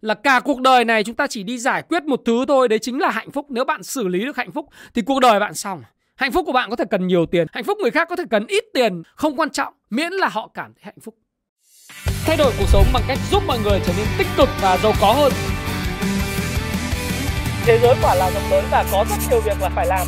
là cả cuộc đời này chúng ta chỉ đi giải quyết một thứ thôi đấy chính là hạnh phúc. Nếu bạn xử lý được hạnh phúc thì cuộc đời bạn xong. Hạnh phúc của bạn có thể cần nhiều tiền hạnh phúc người khác có thể cần ít tiền. Không quan trọng miễn là họ cảm thấy hạnh phúc. Thay đổi cuộc sống bằng cách giúp mọi người trở nên tích cực và giàu có hơn. Thế giới quả là rộng lớn và có rất nhiều việc là phải làm.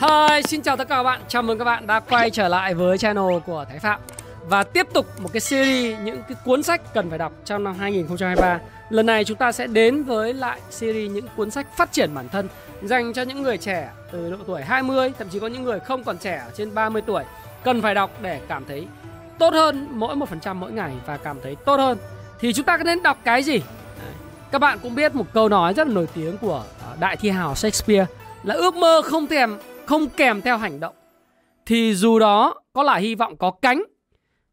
Hi, xin chào tất cả các bạn. Chào mừng các bạn đã quay trở lại với channel của Thái Phạm và tiếp tục một cái series những cái cuốn sách cần phải đọc trong năm 2023. Lần này chúng ta sẽ đến với lại series những cuốn sách phát triển bản thân dành cho những người trẻ từ độ tuổi 20, thậm chí có những người không còn trẻ trên 30 tuổi cần phải đọc để cảm thấy tốt hơn mỗi một phần trăm mỗi ngày và cảm thấy tốt hơn. Thì chúng ta có nên đọc cái gì? Các bạn cũng biết một câu nói rất là nổi tiếng của ờ, đại thi hào Shakespeare là ước mơ không thèm không kèm theo hành động thì dù đó có là hy vọng có cánh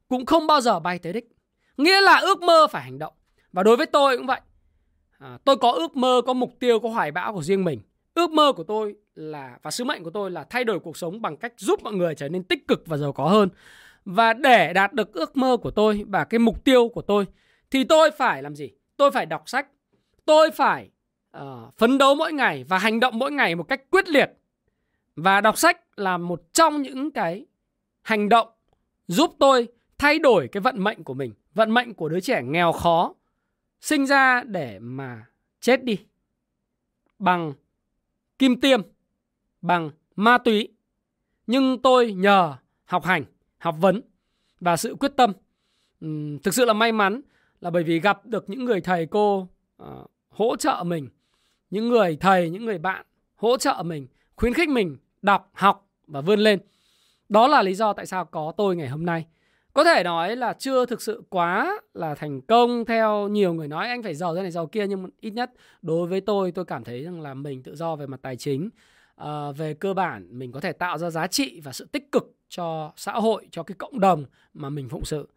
cũng không bao giờ bay tới đích. Nghĩa là ước mơ phải hành động. Và đối với tôi cũng vậy. À, tôi có ước mơ, có mục tiêu, có hoài bão của riêng mình. Ước mơ của tôi là và sứ mệnh của tôi là thay đổi cuộc sống bằng cách giúp mọi người trở nên tích cực và giàu có hơn. Và để đạt được ước mơ của tôi và cái mục tiêu của tôi thì tôi phải làm gì? Tôi phải đọc sách. Tôi phải uh, phấn đấu mỗi ngày và hành động mỗi ngày một cách quyết liệt. Và đọc sách là một trong những cái hành động giúp tôi thay đổi cái vận mệnh của mình, vận mệnh của đứa trẻ nghèo khó sinh ra để mà chết đi bằng kim tiêm, bằng ma túy. Nhưng tôi nhờ học hành, học vấn và sự quyết tâm thực sự là may mắn là bởi vì gặp được những người thầy cô uh, hỗ trợ mình, những người thầy, những người bạn hỗ trợ mình, khuyến khích mình đọc, học và vươn lên. Đó là lý do tại sao có tôi ngày hôm nay. Có thể nói là chưa thực sự quá là thành công theo nhiều người nói. Anh phải giàu thế này giàu kia nhưng ít nhất đối với tôi tôi cảm thấy rằng là mình tự do về mặt tài chính à, về cơ bản mình có thể tạo ra giá trị và sự tích cực cho xã hội cho cái cộng đồng mà mình phụng sự.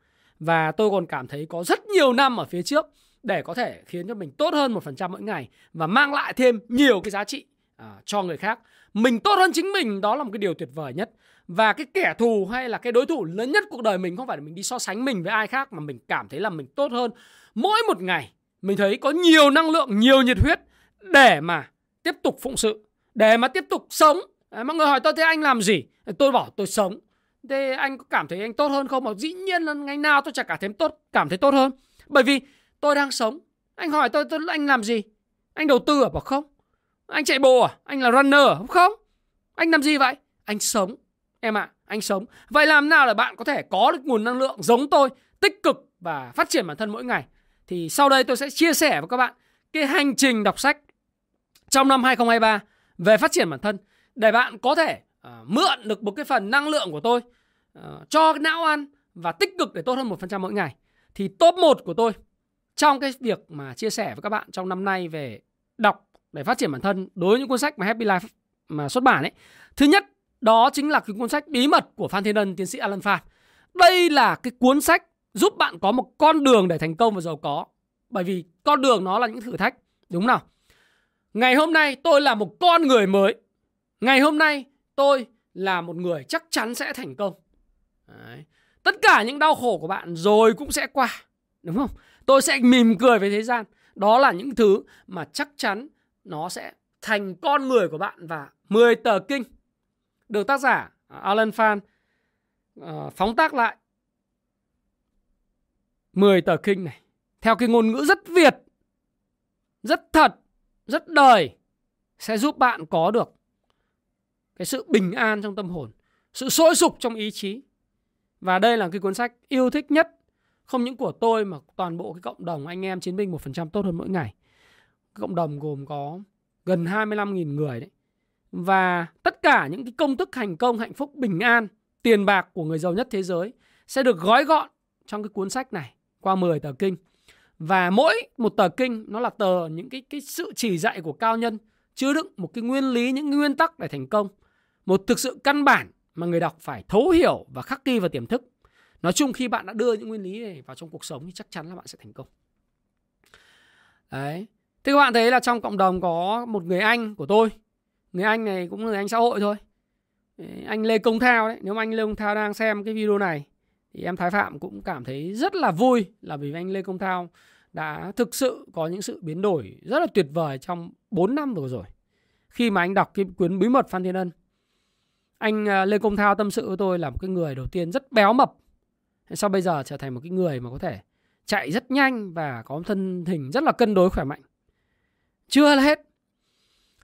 Và tôi còn cảm thấy có rất nhiều năm ở phía trước để có thể khiến cho mình tốt hơn một phần trăm mỗi ngày và mang lại thêm nhiều cái giá trị à, cho người khác. Mình tốt hơn chính mình đó là một cái điều tuyệt vời nhất và cái kẻ thù hay là cái đối thủ lớn nhất cuộc đời mình không phải là mình đi so sánh mình với ai khác mà mình cảm thấy là mình tốt hơn. Mỗi một ngày mình thấy có nhiều năng lượng nhiều nhiệt huyết để mà tiếp tục phụng sự để mà tiếp tục sống. À, mọi người hỏi tôi thế anh làm gì? Tôi bảo tôi sống. Thế anh có cảm thấy anh tốt hơn không? Mà dĩ nhiên là ngày nào tôi chẳng cảm thấy tốt cảm thấy tốt hơn. Bởi vì tôi đang sống. Anh hỏi tôi, tôi anh làm gì? Anh đầu tư à bảo không. Anh chạy bộ à? Anh là runner à không? Anh làm gì vậy? Anh sống em ạ, à, anh sống. Vậy làm nào để bạn có thể có được nguồn năng lượng giống tôi, tích cực và phát triển bản thân mỗi ngày? Thì sau đây tôi sẽ chia sẻ với các bạn cái hành trình đọc sách trong năm 2023 về phát triển bản thân để bạn có thể uh, mượn được một cái phần năng lượng của tôi uh, cho cái não ăn và tích cực để tốt hơn một phần trăm mỗi ngày. Thì top 1 của tôi trong cái việc mà chia sẻ với các bạn trong năm nay về đọc để phát triển bản thân đối với những cuốn sách mà Happy Life mà xuất bản ấy. Thứ nhất đó chính là cái cuốn sách bí mật của Phan Thiên Ân, tiến sĩ Alan Phan. Đây là cái cuốn sách giúp bạn có một con đường để thành công và giàu có. Bởi vì con đường nó là những thử thách, đúng nào? Ngày hôm nay tôi là một con người mới. Ngày hôm nay tôi là một người chắc chắn sẽ thành công. Đấy. Tất cả những đau khổ của bạn rồi cũng sẽ qua, đúng không? Tôi sẽ mỉm cười với thế gian. Đó là những thứ mà chắc chắn nó sẽ thành con người của bạn và 10 tờ kinh được tác giả à, Alan Fan uh, ờ, phóng tác lại 10 tờ kinh này theo cái ngôn ngữ rất Việt, rất thật, rất đời sẽ giúp bạn có được cái sự bình an trong tâm hồn, sự sôi sục trong ý chí. Và đây là cái cuốn sách yêu thích nhất không những của tôi mà toàn bộ cái cộng đồng anh em chiến binh 1% tốt hơn mỗi ngày. cộng đồng gồm có gần 25.000 người đấy. Và tất cả những cái công thức thành công, hạnh phúc, bình an, tiền bạc của người giàu nhất thế giới sẽ được gói gọn trong cái cuốn sách này qua 10 tờ kinh. Và mỗi một tờ kinh nó là tờ những cái cái sự chỉ dạy của cao nhân chứa đựng một cái nguyên lý, những nguyên tắc để thành công. Một thực sự căn bản mà người đọc phải thấu hiểu và khắc ghi vào tiềm thức. Nói chung khi bạn đã đưa những nguyên lý này vào trong cuộc sống thì chắc chắn là bạn sẽ thành công. Đấy. Thế các bạn thấy là trong cộng đồng có một người anh của tôi người anh này cũng là người anh xã hội thôi anh Lê Công Thao đấy nếu mà anh Lê Công Thao đang xem cái video này thì em Thái Phạm cũng cảm thấy rất là vui là vì anh Lê Công Thao đã thực sự có những sự biến đổi rất là tuyệt vời trong 4 năm vừa rồi. Khi mà anh đọc cái quyển Bí mật Phan Thiên Ân, anh à, Lê Công Thao tâm sự với tôi là một cái người đầu tiên rất béo mập. Sau bây giờ trở thành một cái người mà có thể chạy rất nhanh và có thân hình rất là cân đối khỏe mạnh. Chưa là hết.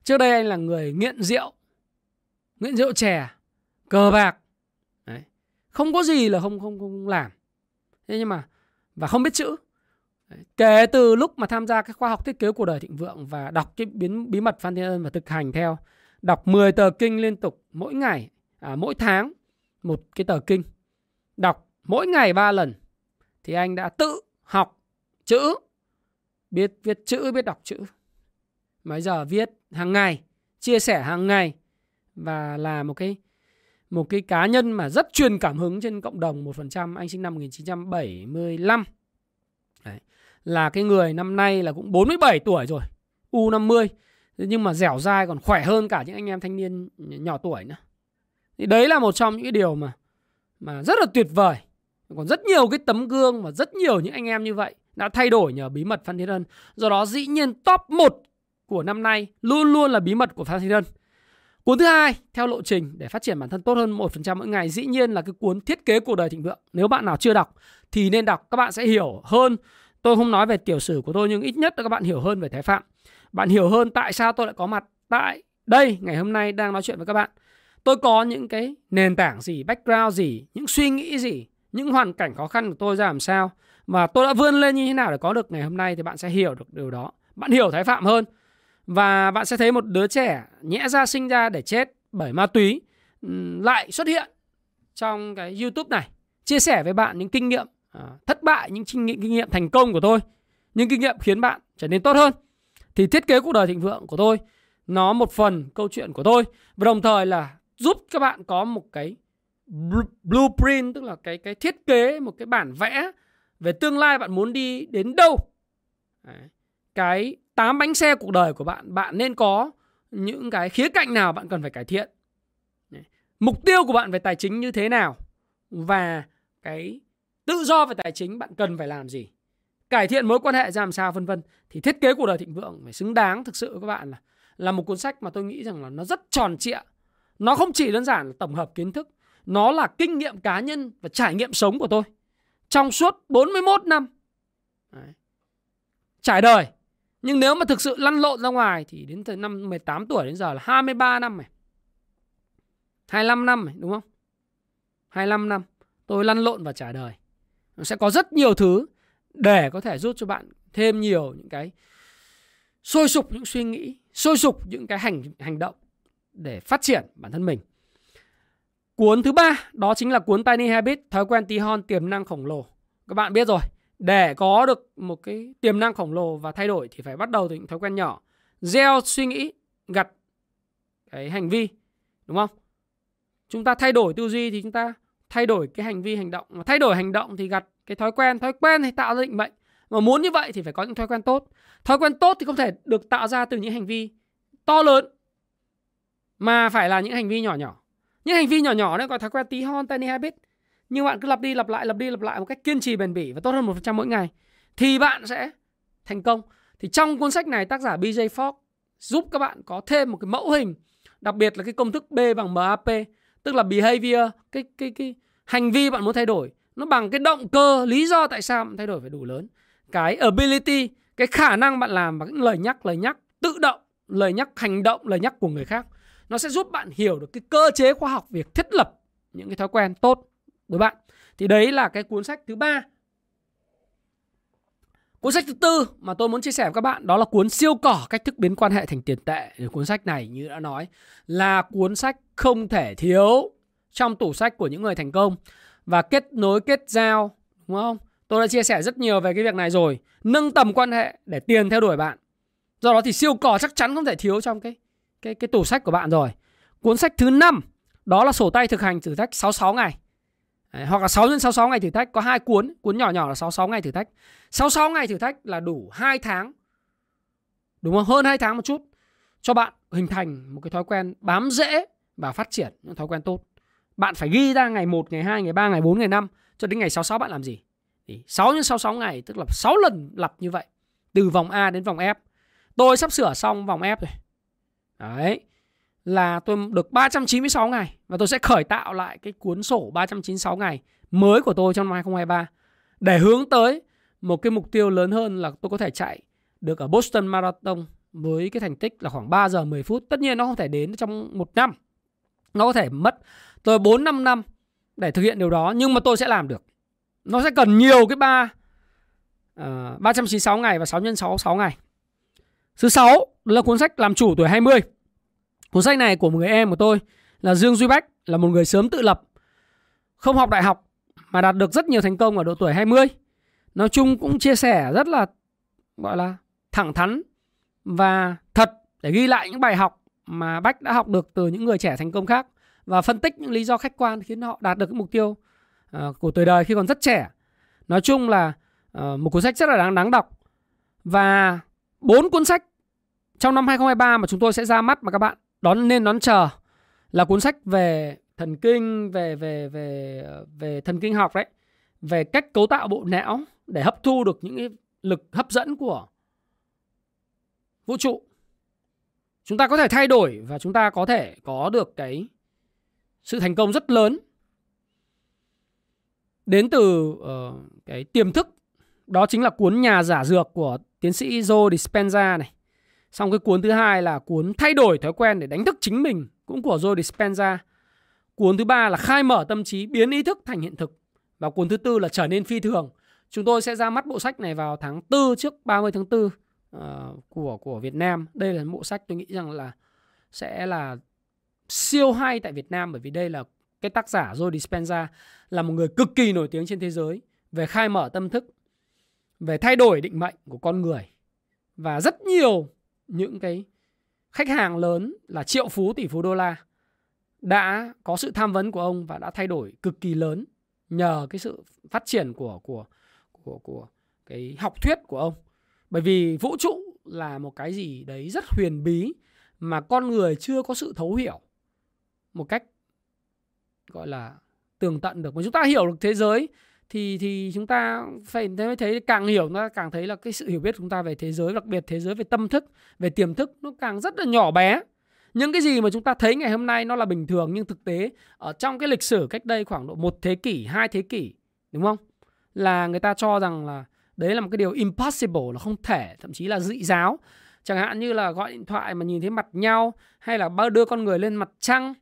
Trước đây anh là người nghiện rượu, nghiện rượu chè, cờ bạc. Đấy. Không có gì là không không không làm. Thế nhưng mà và không biết chữ. Đấy. Kể từ lúc mà tham gia cái khoa học thiết kế của đời thịnh vượng và đọc cái biến bí mật Phan Thiên Ân và thực hành theo, đọc 10 tờ kinh liên tục mỗi ngày, à, mỗi tháng một cái tờ kinh. Đọc mỗi ngày 3 lần thì anh đã tự học chữ, biết viết chữ, biết đọc chữ mà giờ viết hàng ngày, chia sẻ hàng ngày và là một cái một cái cá nhân mà rất truyền cảm hứng trên cộng đồng 1%, anh sinh năm 1975. Đấy. Là cái người năm nay là cũng 47 tuổi rồi, U50. Nhưng mà dẻo dai còn khỏe hơn cả những anh em thanh niên nhỏ tuổi nữa. Thì đấy là một trong những cái điều mà mà rất là tuyệt vời. Còn rất nhiều cái tấm gương và rất nhiều những anh em như vậy đã thay đổi nhờ bí mật Phan Thiên Ân. Do đó dĩ nhiên top 1 của năm nay luôn luôn là bí mật của Phan Thiên Ân. Cuốn thứ hai theo lộ trình để phát triển bản thân tốt hơn 1% mỗi ngày dĩ nhiên là cái cuốn thiết kế cuộc đời thịnh vượng. Nếu bạn nào chưa đọc thì nên đọc, các bạn sẽ hiểu hơn. Tôi không nói về tiểu sử của tôi nhưng ít nhất là các bạn hiểu hơn về Thái Phạm. Bạn hiểu hơn tại sao tôi lại có mặt tại đây ngày hôm nay đang nói chuyện với các bạn. Tôi có những cái nền tảng gì, background gì, những suy nghĩ gì, những hoàn cảnh khó khăn của tôi ra làm sao và tôi đã vươn lên như thế nào để có được ngày hôm nay thì bạn sẽ hiểu được điều đó. Bạn hiểu Thái Phạm hơn và bạn sẽ thấy một đứa trẻ nhẽ ra sinh ra để chết bởi ma túy ừ, lại xuất hiện trong cái YouTube này chia sẻ với bạn những kinh nghiệm à, thất bại, những kinh nghiệm, kinh nghiệm thành công của tôi, những kinh nghiệm khiến bạn trở nên tốt hơn. Thì thiết kế cuộc đời thịnh vượng của tôi nó một phần câu chuyện của tôi và đồng thời là giúp các bạn có một cái blueprint tức là cái cái thiết kế một cái bản vẽ về tương lai bạn muốn đi đến đâu. Đấy. Cái 8 bánh xe cuộc đời của bạn bạn nên có những cái khía cạnh nào bạn cần phải cải thiện? Mục tiêu của bạn về tài chính như thế nào? Và cái tự do về tài chính bạn cần phải làm gì? Cải thiện mối quan hệ ra làm sao, vân vân. Thì thiết kế cuộc đời thịnh vượng phải xứng đáng thực sự các bạn là là một cuốn sách mà tôi nghĩ rằng là nó rất tròn trịa. Nó không chỉ đơn giản là tổng hợp kiến thức, nó là kinh nghiệm cá nhân và trải nghiệm sống của tôi trong suốt 41 năm. Đấy. trải đời nhưng nếu mà thực sự lăn lộn ra ngoài thì đến từ năm 18 tuổi đến giờ là 23 năm này. 25 năm này, đúng không? 25 năm tôi lăn lộn và trả đời. Nó sẽ có rất nhiều thứ để có thể giúp cho bạn thêm nhiều những cái sôi sục những suy nghĩ, sôi sục những cái hành hành động để phát triển bản thân mình. Cuốn thứ ba đó chính là cuốn Tiny Habit, thói quen tí hon tiềm năng khổng lồ. Các bạn biết rồi, để có được một cái tiềm năng khổng lồ và thay đổi thì phải bắt đầu từ những thói quen nhỏ. Gieo suy nghĩ, gặt cái hành vi, đúng không? Chúng ta thay đổi tư duy thì chúng ta thay đổi cái hành vi, hành động. Mà thay đổi hành động thì gặt cái thói quen. Thói quen thì tạo ra định mệnh. Mà muốn như vậy thì phải có những thói quen tốt. Thói quen tốt thì không thể được tạo ra từ những hành vi to lớn, mà phải là những hành vi nhỏ nhỏ. Những hành vi nhỏ nhỏ đấy gọi thói quen tí hon, tiny habit nhưng bạn cứ lặp đi lặp lại, lặp đi lặp lại một cách kiên trì bền bỉ và tốt hơn một phần trăm mỗi ngày, thì bạn sẽ thành công. Thì trong cuốn sách này, tác giả BJ Fogg giúp các bạn có thêm một cái mẫu hình, đặc biệt là cái công thức B bằng MAP tức là behavior, cái cái cái hành vi bạn muốn thay đổi. Nó bằng cái động cơ, lý do tại sao bạn thay đổi phải đủ lớn. Cái ability, cái khả năng bạn làm và những lời nhắc lời nhắc tự động, lời nhắc hành động, lời nhắc của người khác. Nó sẽ giúp bạn hiểu được cái cơ chế khoa học, việc thiết lập những cái thói quen tốt với bạn, thì đấy là cái cuốn sách thứ ba. Cuốn sách thứ tư mà tôi muốn chia sẻ với các bạn đó là cuốn siêu cỏ, cách thức biến quan hệ thành tiền tệ. Thì cuốn sách này như đã nói là cuốn sách không thể thiếu trong tủ sách của những người thành công. Và kết nối, kết giao, đúng không? Tôi đã chia sẻ rất nhiều về cái việc này rồi. Nâng tầm quan hệ để tiền theo đuổi bạn. Do đó thì siêu cỏ chắc chắn không thể thiếu trong cái cái cái tủ sách của bạn rồi. Cuốn sách thứ năm, đó là sổ tay thực hành thử thách 66 ngày. Đấy, hoặc là 6 x 66 ngày thử thách có hai cuốn, cuốn nhỏ nhỏ là 66 ngày thử thách. 66 ngày thử thách là đủ 2 tháng. Đúng không? Hơn 2 tháng một chút cho bạn hình thành một cái thói quen bám dễ và phát triển những thói quen tốt. Bạn phải ghi ra ngày 1, ngày 2, ngày 3, ngày 4, ngày 5 cho đến ngày 66 bạn làm gì. thì 6 x 66 ngày tức là 6 lần lặp như vậy từ vòng A đến vòng F. Tôi sắp sửa xong vòng F rồi. Đấy. Là tôi được 396 ngày và tôi sẽ khởi tạo lại cái cuốn sổ 396 ngày mới của tôi trong năm 2023 để hướng tới một cái mục tiêu lớn hơn là tôi có thể chạy được ở Boston Marathon với cái thành tích là khoảng 3 giờ 10 phút. Tất nhiên nó không thể đến trong một năm. Nó có thể mất tôi 4 5 năm để thực hiện điều đó nhưng mà tôi sẽ làm được. Nó sẽ cần nhiều cái ba ờ, uh, 396 ngày và 6 x 6 6 ngày. Thứ 6 là cuốn sách làm chủ tuổi 20. Cuốn sách này của một người em của tôi là Dương Duy Bách là một người sớm tự lập, không học đại học mà đạt được rất nhiều thành công ở độ tuổi 20. Nói chung cũng chia sẻ rất là gọi là thẳng thắn và thật để ghi lại những bài học mà Bách đã học được từ những người trẻ thành công khác và phân tích những lý do khách quan khiến họ đạt được cái mục tiêu uh, của tuổi đời khi còn rất trẻ. Nói chung là uh, một cuốn sách rất là đáng đáng đọc và bốn cuốn sách trong năm 2023 mà chúng tôi sẽ ra mắt mà các bạn đón nên đón chờ là cuốn sách về thần kinh về về về về thần kinh học đấy. Về cách cấu tạo bộ não để hấp thu được những cái lực hấp dẫn của vũ trụ. Chúng ta có thể thay đổi và chúng ta có thể có được cái sự thành công rất lớn. Đến từ uh, cái tiềm thức đó chính là cuốn nhà giả dược của tiến sĩ Joe Dispenza này xong cái cuốn thứ hai là cuốn thay đổi thói quen để đánh thức chính mình cũng của Joe Dispenza. Cuốn thứ ba là khai mở tâm trí biến ý thức thành hiện thực. Và cuốn thứ tư là trở nên phi thường. Chúng tôi sẽ ra mắt bộ sách này vào tháng 4 trước 30 tháng 4 uh, ờ, của của Việt Nam. Đây là bộ sách tôi nghĩ rằng là sẽ là siêu hay tại Việt Nam bởi vì đây là cái tác giả Joe Dispenza là một người cực kỳ nổi tiếng trên thế giới về khai mở tâm thức, về thay đổi định mệnh của con người. Và rất nhiều những cái khách hàng lớn là triệu phú tỷ phú đô la đã có sự tham vấn của ông và đã thay đổi cực kỳ lớn nhờ cái sự phát triển của của của của cái học thuyết của ông bởi vì vũ trụ là một cái gì đấy rất huyền bí mà con người chưa có sự thấu hiểu một cách, gọi là, tường tận được. Mà chúng ta hiểu được thế giới thì thì chúng ta phải thấy thấy càng hiểu nó, càng thấy là cái sự hiểu biết của chúng ta về thế giới, đặc biệt thế giới về tâm thức, về tiềm thức nó càng rất là nhỏ bé. Những cái gì mà chúng ta thấy ngày hôm nay nó là bình thường nhưng thực tế ở trong cái lịch sử cách đây khoảng độ một thế kỷ, hai thế kỷ, đúng không? Là người ta cho rằng là đấy là một cái điều impossible, là không thể, thậm chí là dị giáo. Chẳng hạn như là gọi điện thoại mà nhìn thấy mặt nhau hay là bao đưa con người lên mặt trăng,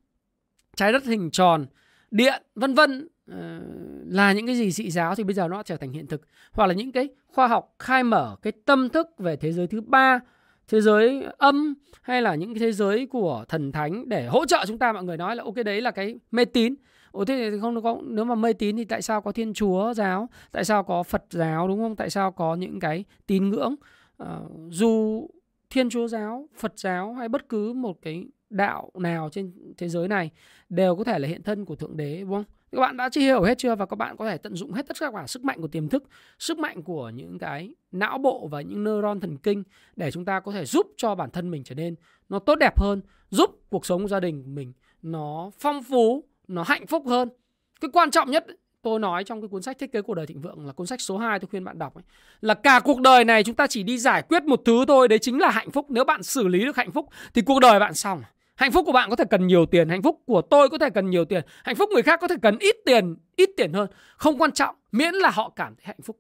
trái đất hình tròn, điện, vân vân. Ờ, là những cái gì dị giáo thì bây giờ nó trở thành hiện thực hoặc là những cái khoa học khai mở cái tâm thức về thế giới thứ ba thế giới âm hay là những cái thế giới của thần thánh để hỗ trợ chúng ta mọi người nói là ok đấy là cái mê tín Ủa thế thì không có nếu mà mê tín thì tại sao có Thiên Chúa giáo, tại sao có Phật giáo đúng không? Tại sao có những cái tín ngưỡng uh, dù Thiên Chúa giáo, Phật giáo hay bất cứ một cái đạo nào trên thế giới này đều có thể là hiện thân của thượng đế đúng không? Các bạn đã chưa hiểu hết chưa? Và các bạn có thể tận dụng hết tất cả sức mạnh của tiềm thức, sức mạnh của những cái não bộ và những neuron thần kinh để chúng ta có thể giúp cho bản thân mình trở nên nó tốt đẹp hơn, giúp cuộc sống của gia đình của mình nó phong phú nó hạnh phúc hơn. Cái quan trọng nhất tôi nói trong cái cuốn sách thiết kế cuộc đời thịnh vượng là cuốn sách số 2 tôi khuyên bạn đọc ấy, là cả cuộc đời này chúng ta chỉ đi giải quyết một thứ thôi đấy chính là hạnh phúc. Nếu bạn xử lý được hạnh phúc thì cuộc đời bạn xong hạnh phúc của bạn có thể cần nhiều tiền hạnh phúc của tôi có thể cần nhiều tiền hạnh phúc người khác có thể cần ít tiền ít tiền hơn. Không quan trọng miễn là họ cảm thấy hạnh phúc.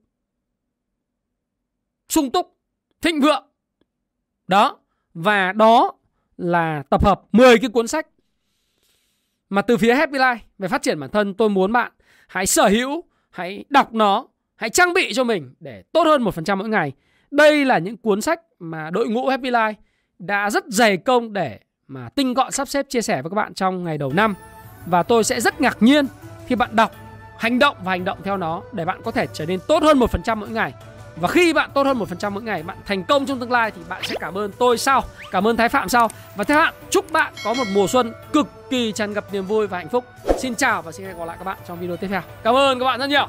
Sung túc thịnh vượng. Đó và đó là tập hợp 10 cái cuốn sách. Mà từ phía Happy Life về phát triển bản thân tôi muốn bạn hãy sở hữu, hãy đọc nó, hãy trang bị cho mình để tốt hơn 1% mỗi ngày. Đây là những cuốn sách mà đội ngũ Happy Life đã rất dày công để mà tinh gọn sắp xếp chia sẻ với các bạn trong ngày đầu năm. Và tôi sẽ rất ngạc nhiên khi bạn đọc, hành động và hành động theo nó để bạn có thể trở nên tốt hơn 1% mỗi ngày. Và khi bạn tốt hơn 1% mỗi ngày, bạn thành công trong tương lai thì bạn sẽ cảm ơn tôi sau, cảm ơn Thái Phạm sau. Và Thái Phạm chúc bạn có một mùa xuân cực kỳ tràn ngập niềm vui và hạnh phúc. Xin chào và xin hẹn gặp lại các bạn trong video tiếp theo. Cảm ơn các bạn rất nhiều.